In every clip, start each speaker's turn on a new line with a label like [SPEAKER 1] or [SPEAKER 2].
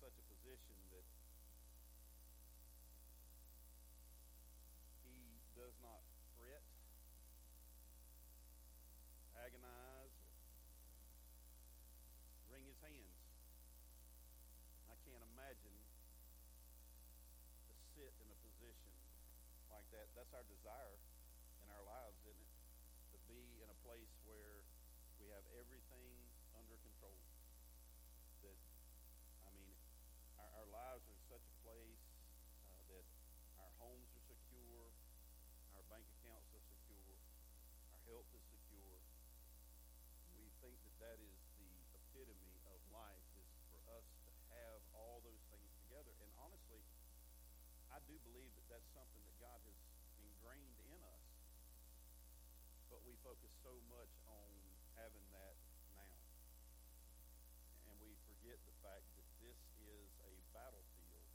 [SPEAKER 1] such a position that he does not fret, agonize, wring his hands. I can't imagine to sit in a position like that. That's our desire in our lives, isn't it? To be in a place where we have everything under control. That, I mean, our, our lives are in such a place uh, that our homes are secure, our bank accounts are secure, our health is secure. We think that that is the epitome of life is for us to have all those things together. And honestly, I do believe that that's something that God has ingrained in us. But we focus so much on having that now. And we forget the fact that this is a battlefield.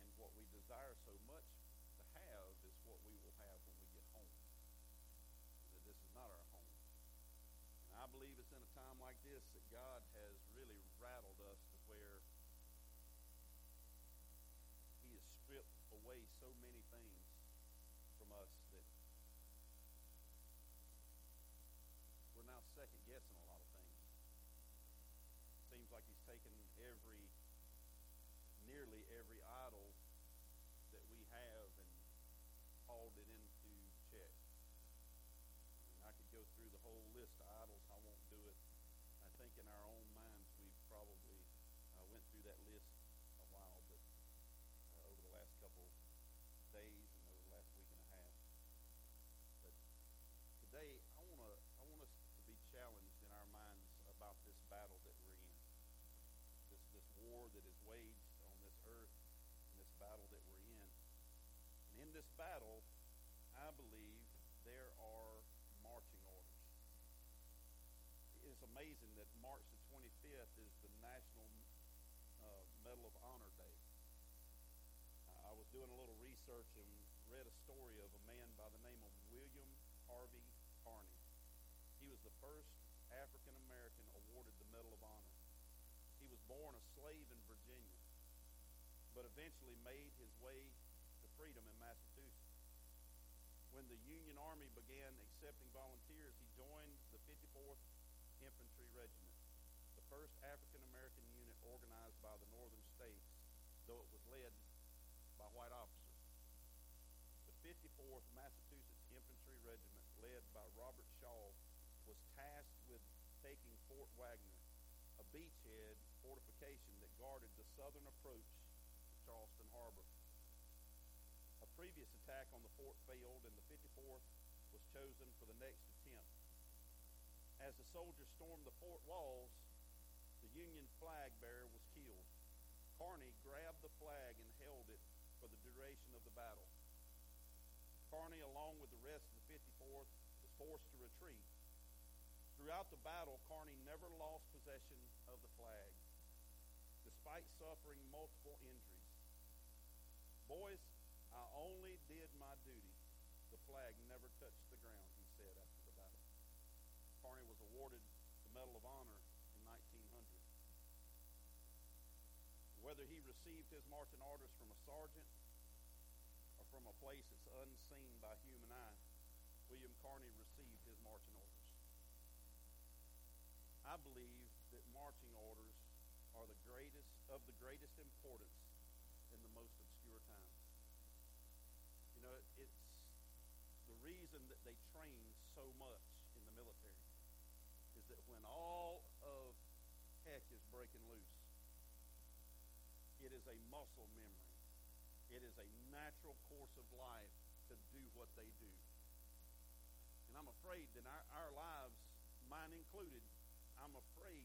[SPEAKER 1] And what we desire so much to have is what we will have when we get home. That this is not our home. And I believe it's in a time like this that God has really rattled us to where He has stripped away so many things from us that we're now second guessing a lot of things. Seems like he's taken every, nearly every idol that we have and hauled it into check. I mean, I could go through the whole list of idols. I won't do it. I think in our own minds we've probably uh, went through that list a while, but uh, over the last couple days and over the last week and a half. But today I want to I want us to be challenged in our minds about this battle that we're in. This this war that is waged on this earth and this battle that we're in. And in this battle, I believe there are marching orders. It's amazing that March the 25th is the National uh, Medal of Honor Day. I was doing a little research and read a story of a man by the name of William Harvey Carney. He was the first African American awarded the Medal of Honor. He was born a slave in Virginia, but eventually made his way to freedom in Massachusetts. When the Union Army began accepting volunteers, he joined the 54th Infantry Regiment, the first African American unit organized by the northern states, though it was led by white officers. The 54th Massachusetts Infantry Regiment, led by Robert Shaw, was tasked with taking Fort Wagner, a beachhead fortification that guarded the southern approach to Charleston Harbor. A previous attack on the fort failed, and the 54th was chosen for the next. As the soldiers stormed the fort walls, the Union flag bearer was killed. Carney grabbed the flag and held it for the duration of the battle. Carney, along with the rest of the 54th, was forced to retreat. Throughout the battle, Carney never lost possession of the flag, despite suffering multiple injuries. Boys, I only did my duty. The flag never touched the ground, he said after the battle. Carney was awarded the Medal of Honor in 1900. Whether he received his marching orders from a sergeant or from a place that's unseen by human eye, William Carney received his marching orders. I believe that marching orders are the greatest of the greatest importance in the most obscure times. You know, it's the reason that they train so much in the military is that when all of heck is breaking loose, it is a muscle memory. It is a natural course of life to do what they do. And I'm afraid that our, our lives, mine included, I'm afraid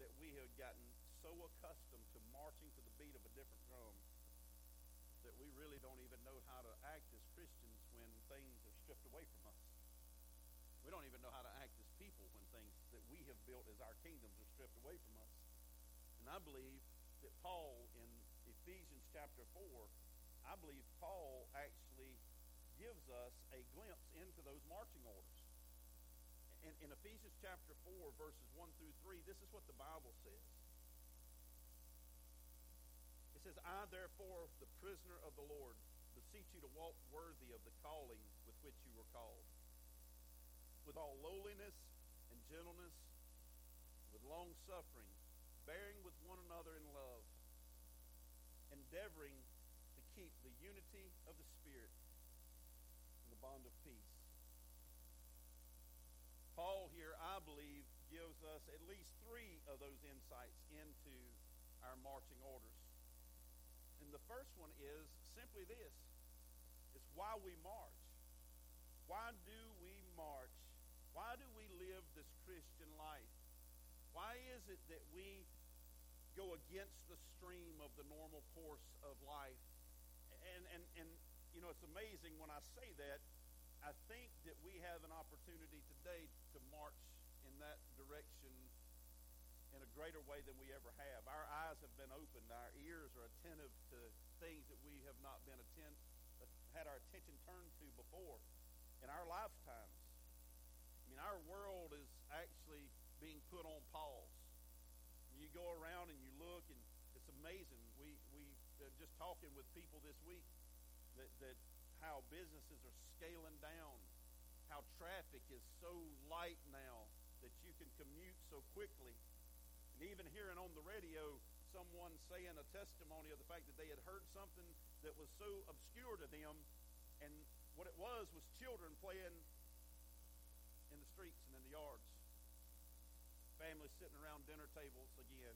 [SPEAKER 1] that we have gotten so accustomed to marching to the beat of a different drum that we really don't even know how to act as Christians when things are stripped away from us. We don't even know how to act as people when things that we have built as our kingdoms are stripped away from us. And I believe that Paul in Ephesians chapter 4, I believe Paul actually gives us a glimpse into those marching orders. In, in Ephesians chapter 4, verses 1 through 3, this is what the Bible says. It says, I, therefore, the prisoner of the Lord, beseech you to walk worthy of the calling with which you were called, with all lowliness and gentleness, with long suffering, bearing with one another in love, endeavoring to keep the unity of the Spirit and the bond of peace. Paul here, I believe, gives us at least three of those insights into our marching orders. And the first one is simply this. It's why we march. Why do we march? Why do we live this Christian life? Why is it that we go against the stream of the normal course of life? And, and, and you know, it's amazing when I say that, I think that we have an opportunity today to march in that direction in a greater way than we ever have. Our eyes have been opened. Our ears are attentive to things that we have not been attent, had our attention turned to before in our lifetimes. I mean, our world is actually being put on pause. You go around and you amazing. We we uh, just talking with people this week that that how businesses are scaling down, how traffic is so light now that you can commute so quickly. And even hearing on the radio someone saying a testimony of the fact that they had heard something that was so obscure to them, and what it was was children playing in the streets and in the yards. Families sitting around dinner tables again,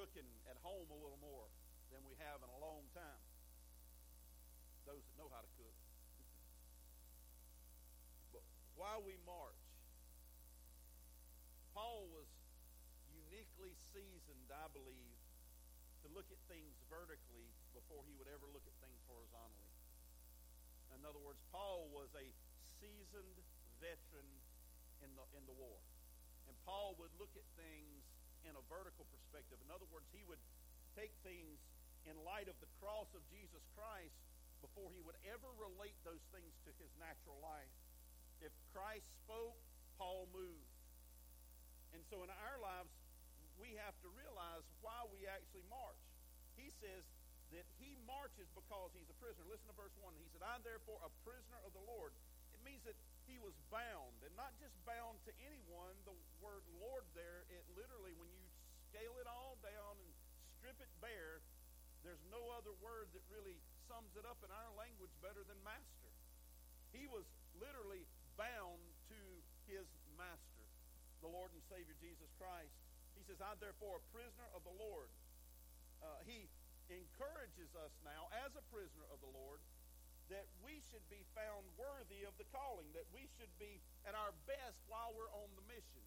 [SPEAKER 1] cooking at home a little more than we have in a long time. Those that know how to cook. but while we march, Paul was uniquely seasoned, I believe, to look at things vertically before he would ever look at things horizontally. In other words, Paul was a seasoned veteran in the in the war. And Paul would look at things in a vertical perspective. In other words, he would take things in light of the cross of Jesus Christ before he would ever relate those things to his natural life. If Christ spoke, Paul moved. And so in our lives, we have to realize why we actually march. He says that he marches because he's a prisoner. Listen to verse 1. He said, I'm therefore a prisoner of the Lord. It means that he was bound, and not just bound to anyone. The word Lord there, it literally, when you scale it all down and strip it bare, there's no other word that really sums it up in our language better than master. He was literally bound to his master, the Lord and Savior Jesus Christ. He says, I'm therefore a prisoner of the Lord. Uh, he encourages us now, as a prisoner of the Lord, that we should be found worthy of the calling, that we should be at our best while we're on the mission.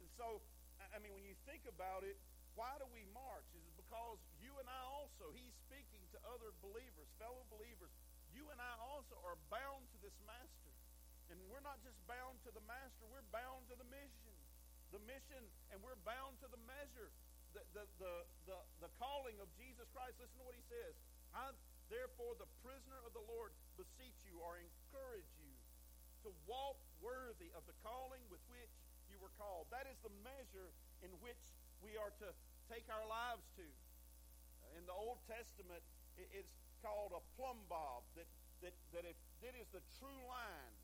[SPEAKER 1] And so, I mean, when you think about it, why do we march? Is it because you and I also, he's speaking to other believers, fellow believers, you and I also are bound to this master. And we're not just bound to the master, we're bound to the mission. The mission, and we're bound to the measure. The, the, the, the, the calling of Jesus Christ. Listen to what he says. I, therefore, the prisoner of the Lord, beseech you or encourage you to walk worthy of the calling with which you were called. That is the measure in which we are to take our lives to. Uh, in the Old Testament, it's called a plumb bob, that, that, that, if, that is the true line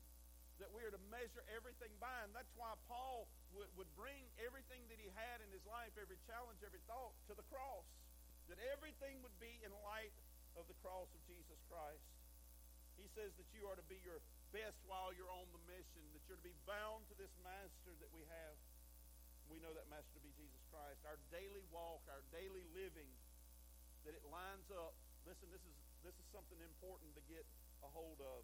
[SPEAKER 1] that we are to measure everything by. And that's why Paul would, would bring everything that he had in his life, every challenge, every thought, to the cross. That everything would be in light of the cross of Jesus Christ. He says that you are to be your best while you're on the mission, that you're to be bound to this master that we have. We know that master to be Jesus Christ. Our daily walk, our daily living, that it lines up. Listen, this is this is something important to get a hold of.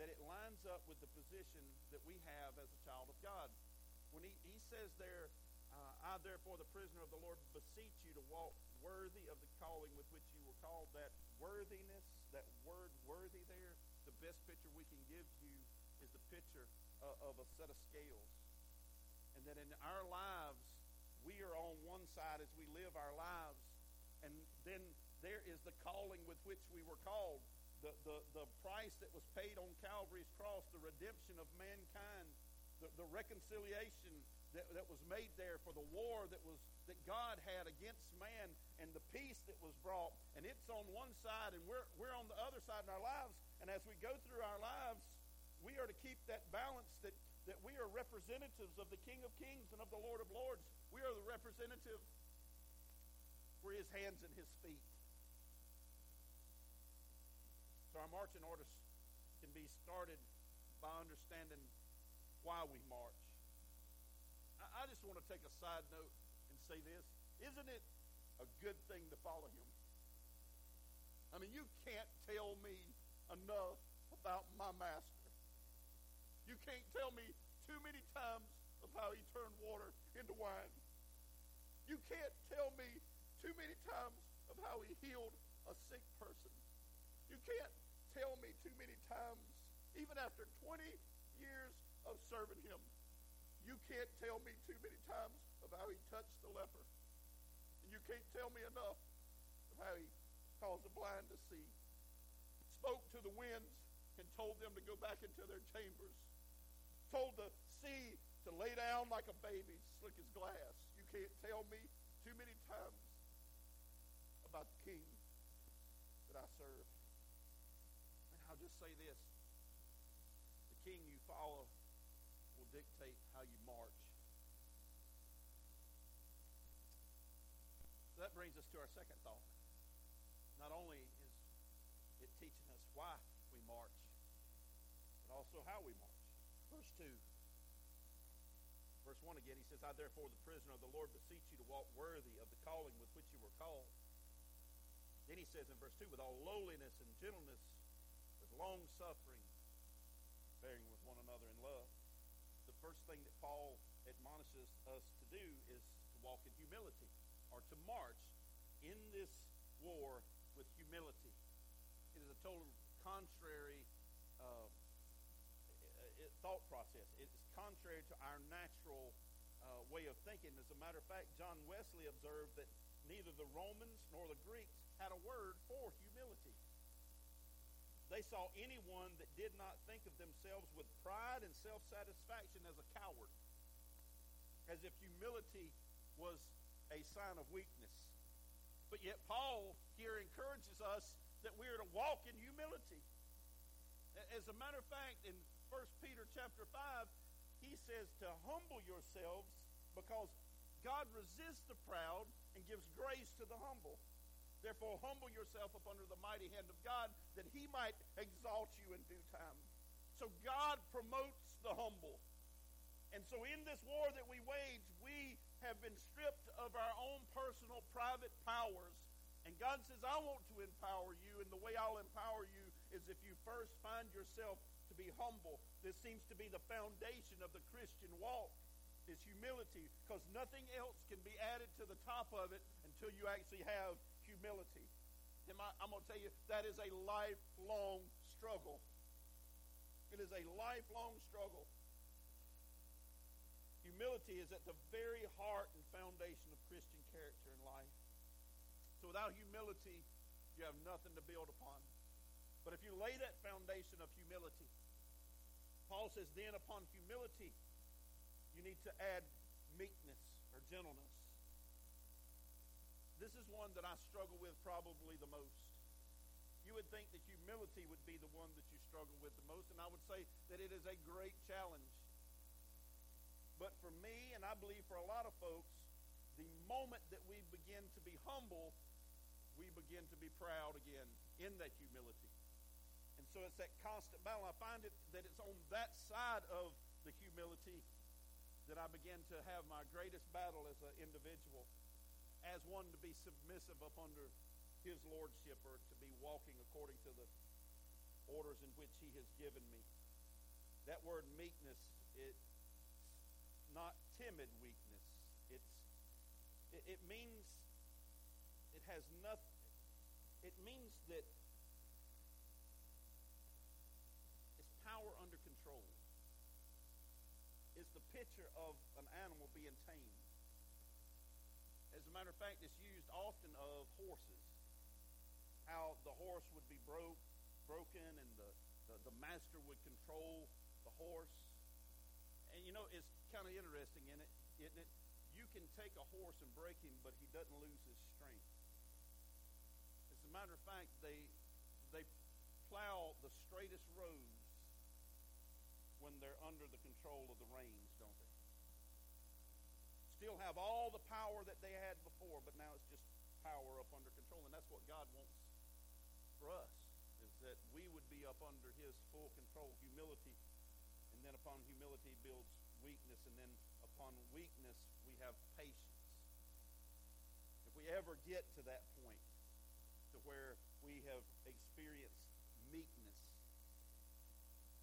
[SPEAKER 1] That it lines up with the position that we have as a child of God. When he, he says there, uh, I therefore, the prisoner of the Lord, beseech you to walk worthy of the calling with which you were called. That worthiness, that word worthy there, the best picture we can give you is the picture of a set of scales. And that in our lives, we are on one side as we live our lives. And then there is the calling with which we were called. The, the, the price that was paid on Calvary's cross, the redemption of mankind, the, the reconciliation that, that was made there for the war that was that God had against man and the peace that was brought. And it's on one side and we're we're on the other side in our lives. And as we go through our lives, we are to keep that balance that, that we are representatives of the King of Kings and of the Lord of Lords. We are the representative for his hands and his feet. So our marching orders can be started by understanding why we march. I, just want to take a side note and say this. Isn't it a good thing to follow him? I mean, you can't tell me enough about my master. You can't tell me too many times of how he turned water into wine. You can't tell me too many times of how he healed a sick person. You can't tell me too many times, even after 20 years of serving him. You can't tell me too many times of how he touched the leper. And you can't tell me enough of how he caused the blind to see, spoke to the winds and told them to go back into their chambers, told the sea to lay down like a baby, slick as glass. You can't tell me too many times about the king that I serve. And I'll just say this. The king you follow dictate how you march. So that brings us to our second thought. Not only is it teaching us why we march, but also how we march. Verse 2. Verse 1 again, he says, I therefore, the prisoner of the Lord, beseech you to walk worthy of the calling with which you were called. Then he says in verse 2, with all lowliness and gentleness, with long suffering, bearing with one another in love first thing that Paul admonishes us to do is to walk in humility or to march in this war with humility. It is a total contrary uh, thought process. It's contrary to our natural uh, way of thinking. As a matter of fact, John Wesley observed that neither the Romans nor the Greeks had a word for humility. They saw anyone that did not think of themselves with pride and self satisfaction as a coward, as if humility was a sign of weakness. But yet, Paul here encourages us that we are to walk in humility. As a matter of fact, in 1 Peter chapter 5, he says to humble yourselves because God resists the proud and gives grace to the humble. Therefore, humble yourself up under the mighty hand of God that he might exalt you in due time. So God promotes the humble. And so in this war that we wage, we have been stripped of our own personal private powers. And God says, I want to empower you, and the way I'll empower you is if you first find yourself to be humble. This seems to be the foundation of the Christian walk, is humility, because nothing else can be added to the top of it until you actually have humility. I'm going to tell you, that is a lifelong struggle. It is a lifelong struggle. Humility is at the very heart and foundation of Christian character and life. So without humility, you have nothing to build upon. But if you lay that foundation of humility, Paul says, then upon humility, you need to add meekness or gentleness. This is one that I struggle with probably the most. You would think that humility would be the one that you struggle with the most, and I would say that it is a great challenge. But for me, and I believe for a lot of folks, the moment that we begin to be humble, we begin to be proud again in that humility. And so it's that constant battle. I find it that it's on that side of the humility that I begin to have my greatest battle as an individual as one to be submissive up under his lordship or to be walking according to the orders in which he has given me. That word meekness, it's not timid weakness. It's it, it means it has nothing it means that it's power under control. It's the picture of an animal being tamed. A matter of fact, it's used often of horses. How the horse would be broke, broken, and the, the, the master would control the horse. and you know, it's kind of interesting in it, isn't it? You can take a horse and break him, but he doesn't lose his strength. As a matter of fact, they they plow the straightest roads when they're under the control of the reins? Still have all the power that they had before, but now it's just power up under control, and that's what God wants for us is that we would be up under His full control, humility, and then upon humility builds weakness, and then upon weakness we have patience. If we ever get to that point, to where we have experienced meekness.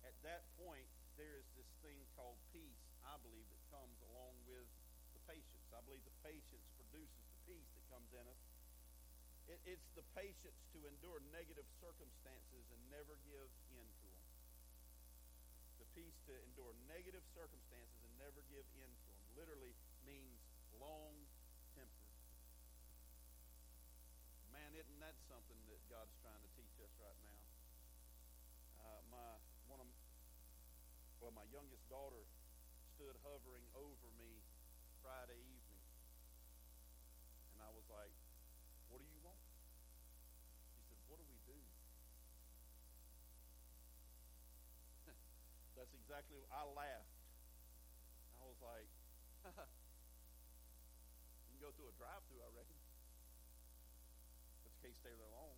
[SPEAKER 1] At that point, there is this thing called peace, I believe, that comes along with the patience. I believe the patience produces the peace that comes in us. It, it's the patience to endure negative circumstances and never give in to them. The peace to endure negative circumstances and never give in to them literally means long tempered. Man, isn't that something that God's trying to teach us right now? Uh, my one of well, my youngest daughter stood hovering over me Friday evening, and I was like, "What do you want?" She said, "What do we do?" That's exactly. I laughed. I was like, "You can go through a drive-through, I reckon." But you can't stay there long.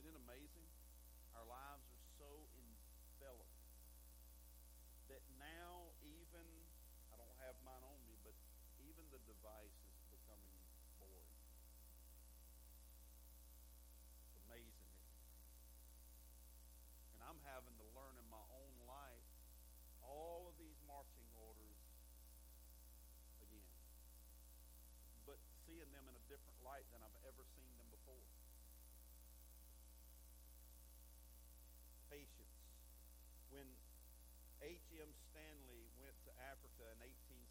[SPEAKER 1] Isn't it amazing? Our lives are so enveloped that now even, I don't have mine on me, but even the device is becoming boring. It's amazing. And I'm having to learn in my own life all of these marching orders again. But seeing them in a different light than I've ever seen them before. Patience. When H.M. Stanley went to Africa in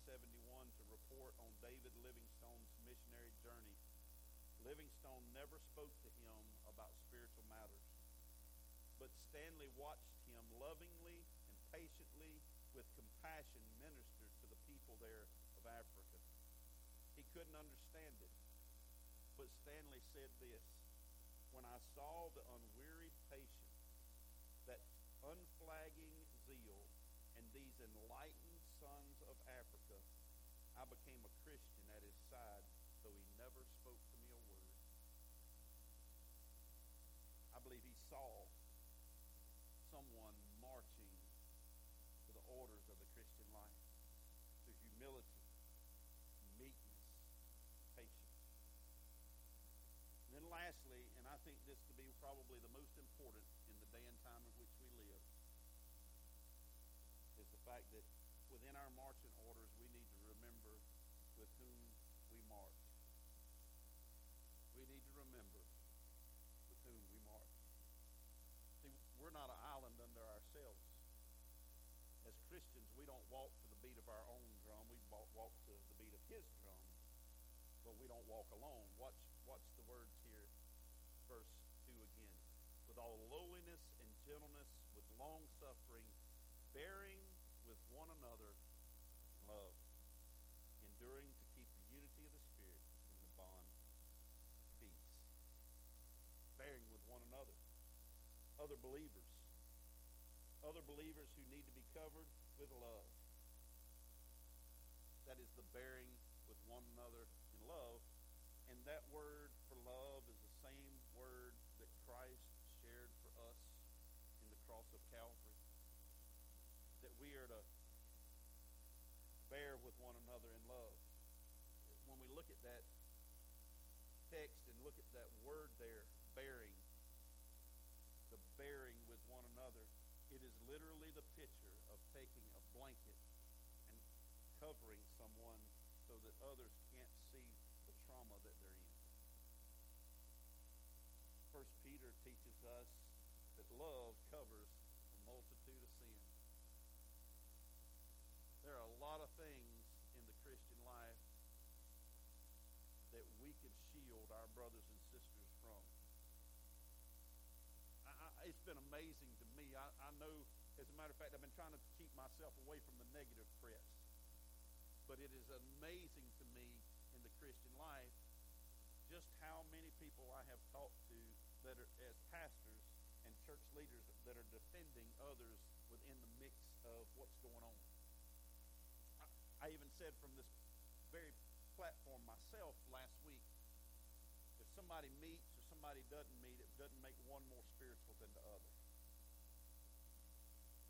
[SPEAKER 1] 1871 to report on David Livingstone's missionary journey, Livingstone never spoke to him about spiritual matters. But Stanley watched him lovingly and patiently, with compassion, minister to the people there of Africa. He couldn't understand. Stanley said this When I saw the unwearied patience, that unflagging zeal, and these enlightened sons of Africa, I became a Christian at his side, though he never spoke to me a word. I believe he saw someone marching to the orders of the Christian life, to humility, meekness, patience. And lastly, and I think this to be probably the most important in the day and time in which we live, is the fact that within our marching orders, we need to remember with whom we march. We need to remember with whom we march. See, we're not an island unto ourselves. As Christians, we don't walk to the beat of our own drum. We walk, walk to the beat of His drum. But we don't walk alone. Watch, watch the words here, verse 2 again. With all lowliness and gentleness, with long suffering, bearing with one another in love, enduring to keep the unity of the Spirit in the bond of peace. Bearing with one another. Other believers. Other believers who need to be covered with love. That is the bearing with one another in love. And that word for love is the same word that Christ shared for us in the cross of Calvary. That we are to bear with one another in love. When we look at that text and look at that word there, bearing, the bearing with one another, it is literally the picture of taking a blanket and covering someone so that others can't see the trauma that they're in. First Peter teaches us that love covers a multitude of sins. There are a lot of things in the Christian life that we could shield our brothers and sisters from. I, I, it's been amazing to me. I, I know As a matter of fact, I've been trying to keep myself away from the negative press. But it is amazing to me in the Christian life just how many people I have talked to that are as pastors and church leaders that are defending others within the mix of what's going on. I, I even said from this very platform myself last week, if somebody meets or somebody doesn't meet, it doesn't make one more spiritual than the other.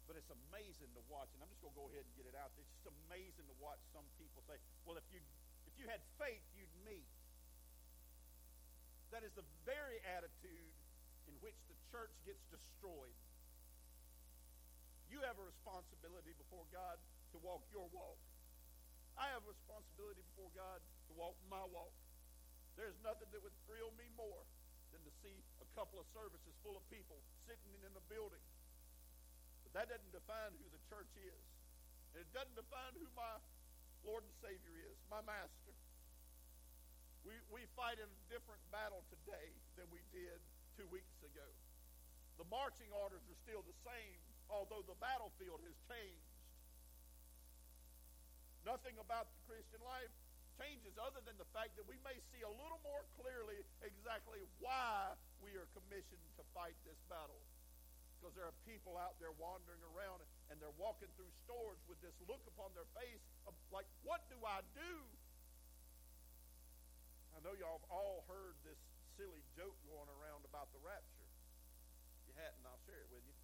[SPEAKER 1] But it's amazing to watch, and I'm just going to go ahead and get it out. It's just amazing to watch some people say, well, if you, if you had faith, you'd meet. That is the very attitude in which the church gets destroyed. You have a responsibility before God to walk your walk. I have a responsibility before God to walk my walk. There's nothing that would thrill me more than to see a couple of services full of people sitting in the building. But that doesn't define who the church is. And it doesn't define who my Lord and Savior is, my master. We, we fight in a different battle today than we did two weeks ago. The marching orders are still the same, although the battlefield has changed. Nothing about the Christian life changes other than the fact that we may see a little more clearly exactly why we are commissioned to fight this battle. Because there are people out there wandering around and they're walking through stores with this look upon their face of like, what do I do? I know y'all have all heard this silly joke going around about the rapture. If you hadn't, I'll share it with you.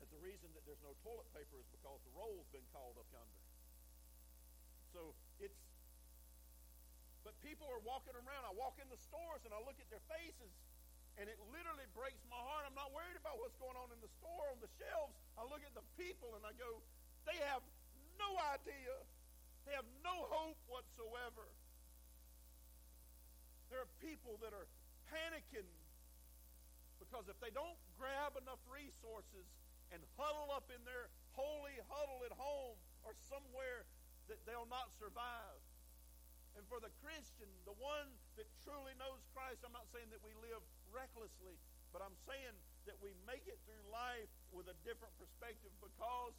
[SPEAKER 1] That the reason that there's no toilet paper is because the roll's been called up yonder. So it's, but people are walking around. I walk in the stores and I look at their faces and it literally breaks my heart. I'm not worried about what's going on in the store on the shelves. I look at the people and I go, they have no idea. They have no hope whatsoever. There are people that are panicking because if they don't grab enough resources and huddle up in their holy huddle at home or somewhere that they'll not survive. And for the Christian, the one that truly knows Christ, I'm not saying that we live recklessly, but I'm saying that we make it through life with a different perspective because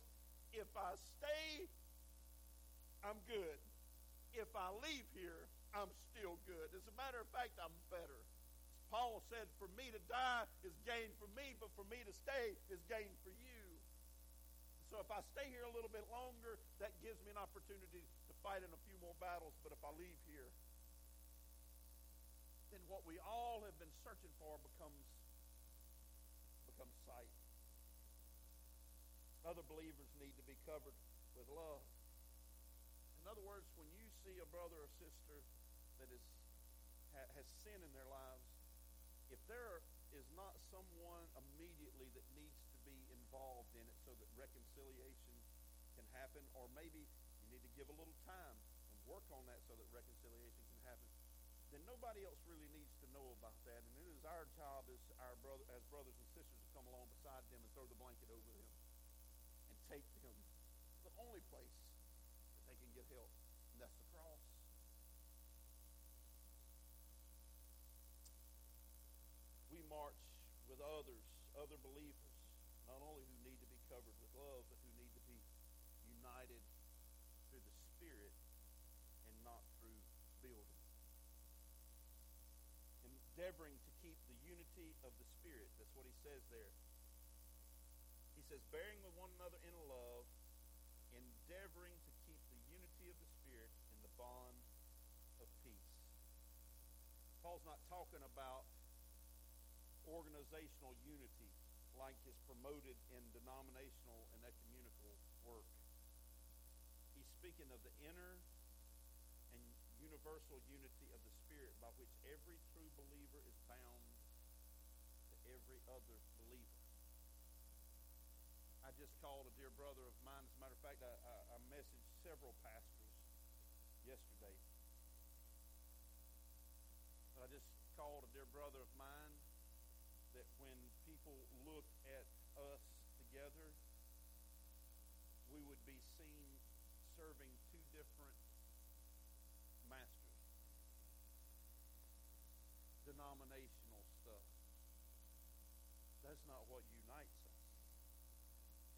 [SPEAKER 1] if I stay, I'm good. If I leave here, I'm still good. As a matter of fact, I'm better. Paul said, For me to die is gain for me, but for me to stay is gain for you. So if I stay here a little bit longer, that gives me an opportunity to fight in a few more battles. But if I leave here, then what we all have been searching for becomes becomes sight. Other believers need to be covered with love. In other words, when you see a brother or sister that is ha, has sin in their lives, if there is not someone immediately that needs involved in it so that reconciliation can happen, or maybe you need to give a little time and work on that so that reconciliation can happen, then nobody else really needs to know about that. And it is our job as our brother, as brothers and sisters to come along beside them and throw the blanket over them and take them to the only place that they can get help, and that's the cross. We march with others, other believers, only who need to be covered with love, but who need to be united through the Spirit and not through building. Endeavoring to keep the unity of the Spirit. That's what he says there. He says, bearing with one another in love, endeavoring to keep the unity of the Spirit in the bond of peace. Paul's not talking about organizational unity like is promoted in denominational and ecumenical work. He's speaking of the inner and universal unity of the Spirit by which every true believer is bound to every other believer. I just called a dear brother of mine. As a matter of fact, I, I, I messaged several pastors yesterday. But I just called a dear brother of mine people look at us together, we would be seen serving two different masters. Denominational stuff. That's not what unites us.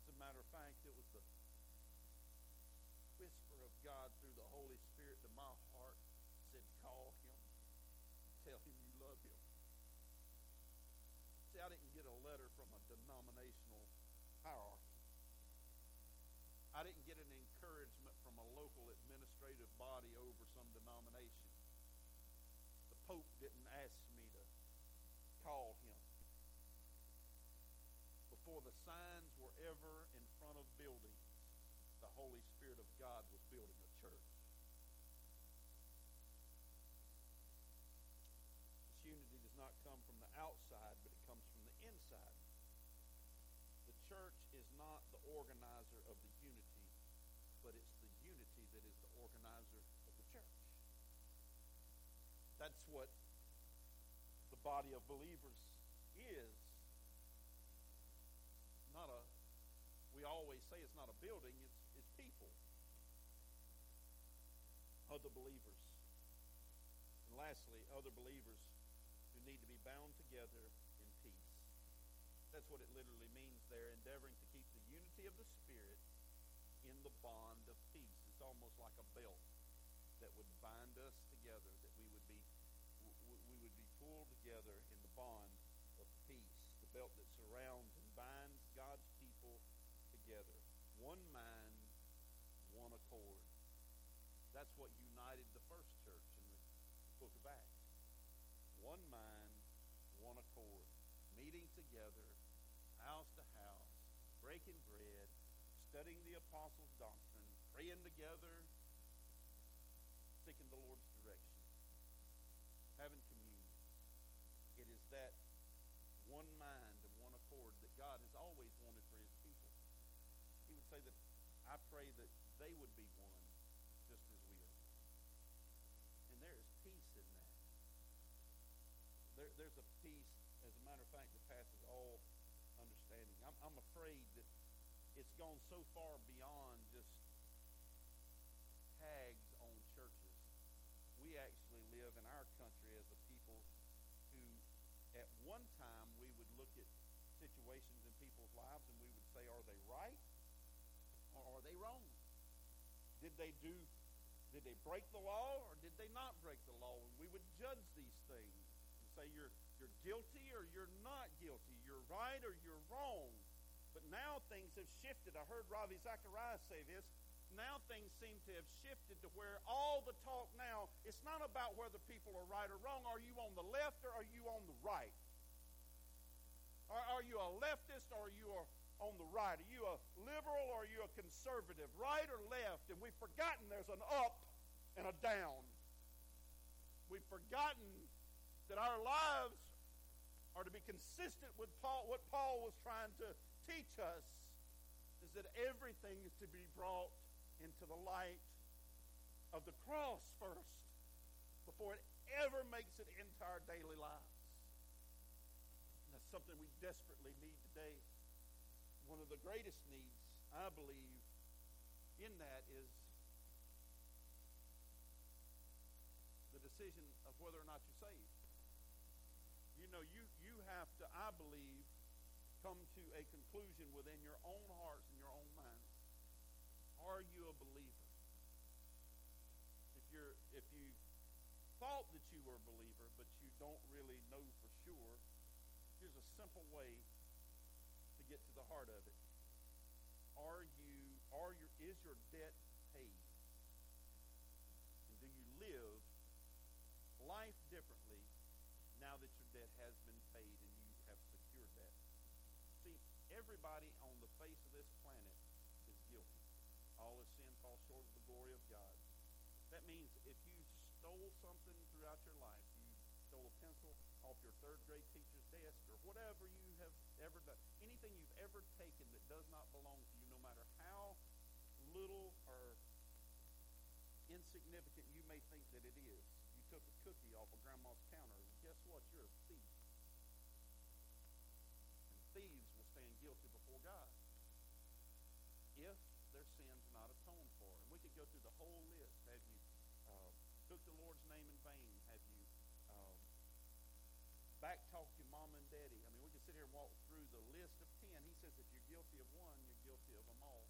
[SPEAKER 1] As a matter of fact, it was the whisper of God administrative body over some denomination. The Pope didn't ask me to call him. Before the signs were ever in front of buildings, the Holy Spirit of God was building a church. This unity does not come from the outside, but it comes from the inside. The church is not the organizer of the unity, but it's the unity that is the organizer of the church. That's what the body of believers is. Not a we always say it's not a building, it's it's people. Other believers. And lastly, other believers who need to be bound together in peace. That's what it literally means there, endeavoring to keep the unity of the Spirit in the bond of peace. It's almost like a belt that would bind us together, that we would be we would be pulled together in the bond of peace, the belt that surrounds and binds God's people together. One mind, one accord. That's what united the first church in the book of Acts. One mind, one accord. Meeting together, house to house, breaking bread, studying the apostles' doctrine, praying together, seeking the Lord's direction, having communion. It is that one mind and one accord that God has always wanted for his people. He would say that I pray that they would be one just as we are. And there is peace in that. There, there's a peace, as a matter of fact, that passes all understanding. I'm, I'm afraid that it's gone so far beyond just tags on churches. We actually live in our country as a people who, at one time, we would look at situations in people's lives and we would say, are they right are they wrong? Did they do, did they break the law or did they not break the law? And we would judge these things and say you're, you're guilty or you're not guilty. You're right or you're wrong. But now things have shifted. I heard Ravi Zacharias say this. Now things seem to have shifted to where all the talk now, it's not about whether people are right or wrong. Are you on the left or are you on the right? Are, are you a leftist or are you a, on the right? Are you a liberal or are you a conservative? Right or left? And we've forgotten there's an up and a down. We've forgotten that our lives are to be consistent with Paul, what Paul was trying to teach us is that everything is to be brought into the light of the cross first before it ever makes it into our daily lives. And that's something we desperately need today. One of the greatest needs, I believe, in that is the decision of whether or not you're saved. You know, you, you have to, I believe, come to a conclusion within your own hearts and your own minds. Are you a believer? If you're if you thought that you were a believer, but you don't really know for sure, here's a simple way get to the heart of it. Are you are your is your debt paid? And do you live life differently now that your debt has been paid and you have secured that? See, everybody on the face of this planet is guilty. All of sin fall short of the glory of God. That means if you stole something throughout your life, you stole a pencil off your third grade teacher's desk or whatever you have ever done, anything you've ever taken that does not belong to you, no matter how little or insignificant you may think that it is. You took a cookie off of grandma's counter. Guess what? You're a thief. And thieves will stand guilty before God if their sins not atoned for. And we could go through the whole list. Have you uh, took the Lord's name in vain? Have you um, backtalked your mom and daddy? I mean, we could sit here and walk through the list of ten. He says if you're guilty of one, you're guilty of them all.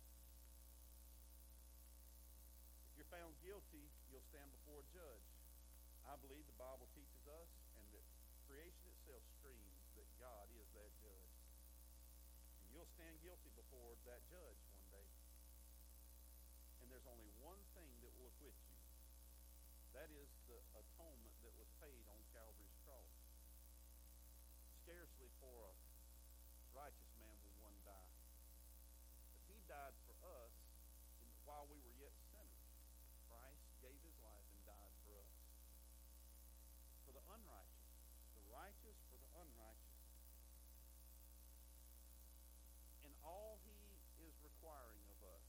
[SPEAKER 1] If you're found guilty, you'll stand before a judge. I believe the Bible teaches us, and that creation itself screams that God is that judge. And you'll stand guilty before that judge one day. And there's only one thing that will acquit you. That is the atonement that was paid on Calvary's cross. Scarcely for a righteous man will one die. But he died for us while we were yet sinners. Christ gave his life and died for us. For the unrighteous. The righteous for the unrighteous. And all he is requiring of us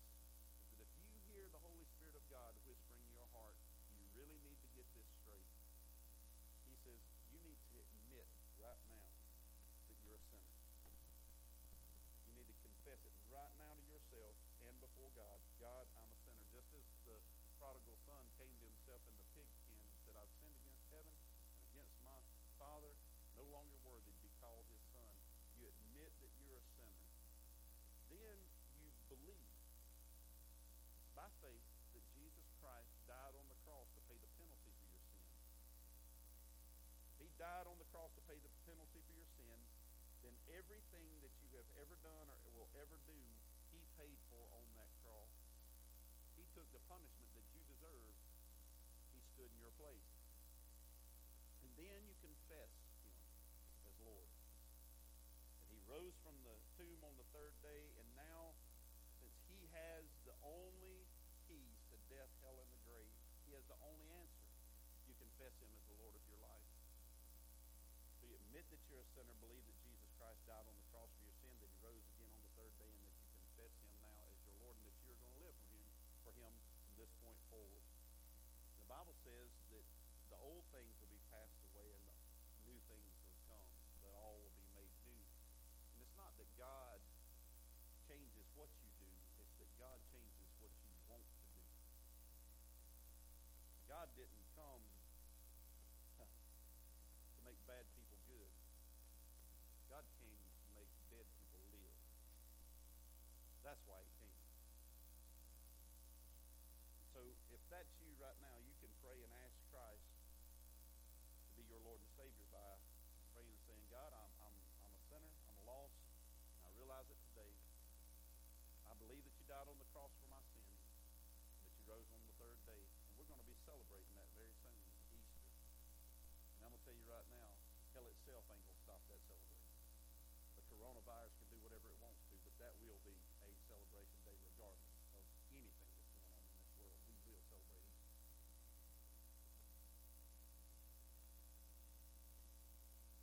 [SPEAKER 1] is that if you hear the Holy Spirit of God whispering in your heart, you really need to get this straight. He says, you need to admit right now that you're a sinner. You need to confess it right now to yourself and before God. God, I'm a sinner. Just as the prodigal son came to himself in the pig pen and said, I've sinned against heaven and against my father, no longer worthy to be called his son. You admit that you're a sinner. Then you believe by faith that Jesus Christ died on the cross to pay the penalty for your sins. He died on the cross to pay the penalty for your sins. Then everything that you have ever done or will ever do, he paid for on that cross. He took the punishment that you deserved. He stood in your place. And then you confess him as Lord. That he rose from the tomb on the third day, and now, since he has the only keys to death, hell, and the grave, he has the only answer. You confess him as the Lord of your life. So you admit that you're a sinner, believe that Jesus Christ died on the cross for your sin, that he rose again on the third day, and that you confess him now as your Lord, and that you're going to live for him for him from this point forward. The Bible says that the old things will be passed away and the new things will come, that all will be made new. And it's not that God changes what you do, it's that God changes what you want to do. God didn't come to make bad people good. God came to make dead people live. That's why he came. So if that's you right now, you can pray and ask Christ to be your Lord and Savior by praying and saying, God, I'm, I'm, I'm a sinner. I'm lost. And I realize it today. I died on the cross for my sins, and that you rose on the third day. And we're going to be celebrating that very soon, Easter. And I'm going to tell you right now, hell itself ain't going to stop that celebration. The coronavirus can do whatever it wants to, but that will be a celebration day regardless of anything that's going on in this world. We will celebrate Easter.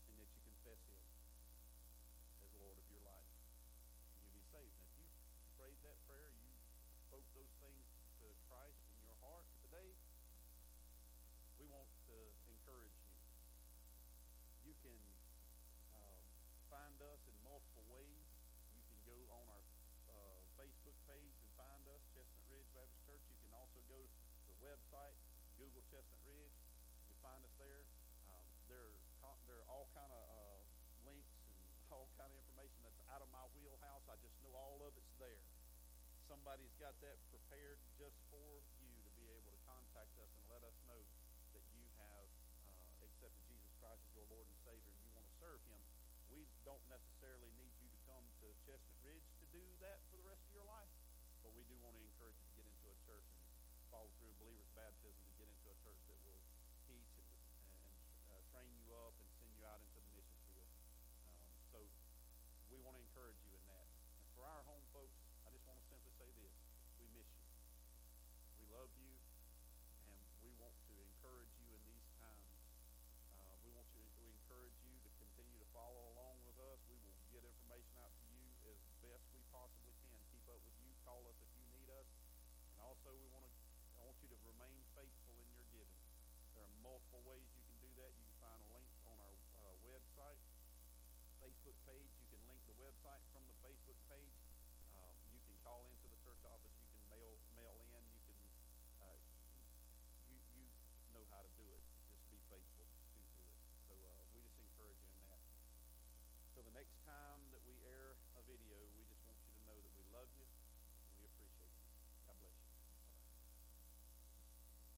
[SPEAKER 1] And that you confess him as Lord of your life. And you'll be saved. And if you prayed that prayer, you spoke those things to Christ in your heart today, we want to encourage you. You can um, find us in multiple ways. You can go on our uh, Facebook page and find us, Chestnut Ridge Baptist Church. You can also go to the website, Google Chestnut Ridge. You find us there. Um, there, there are all kind of uh, links and all kind of information that's out of my wheelhouse. I just know all of it's there. Somebody's got that prepared just for you to be able to contact us and let us know that you have uh, accepted Jesus Christ as your Lord and Savior and you want to serve Him. We don't necessarily need you to come to Chestnut Ridge to do that for the rest of your life, but we do want to encourage you to get into a church and follow through believer's baptism to get into a church that will teach and, and uh, train you up and send you out into the mission field. Um, so we want to encourage you in that. And for our home folks, I just want to simply say this. We miss you. We love you, and we want to encourage you in these times. Uh, we want to, we encourage you to continue to follow along with us. We will get information out to you as best we possibly can. Keep up with you. Call us if you need us. And also, we want to I want you to remain faithful in your giving. There are multiple ways you can do that. You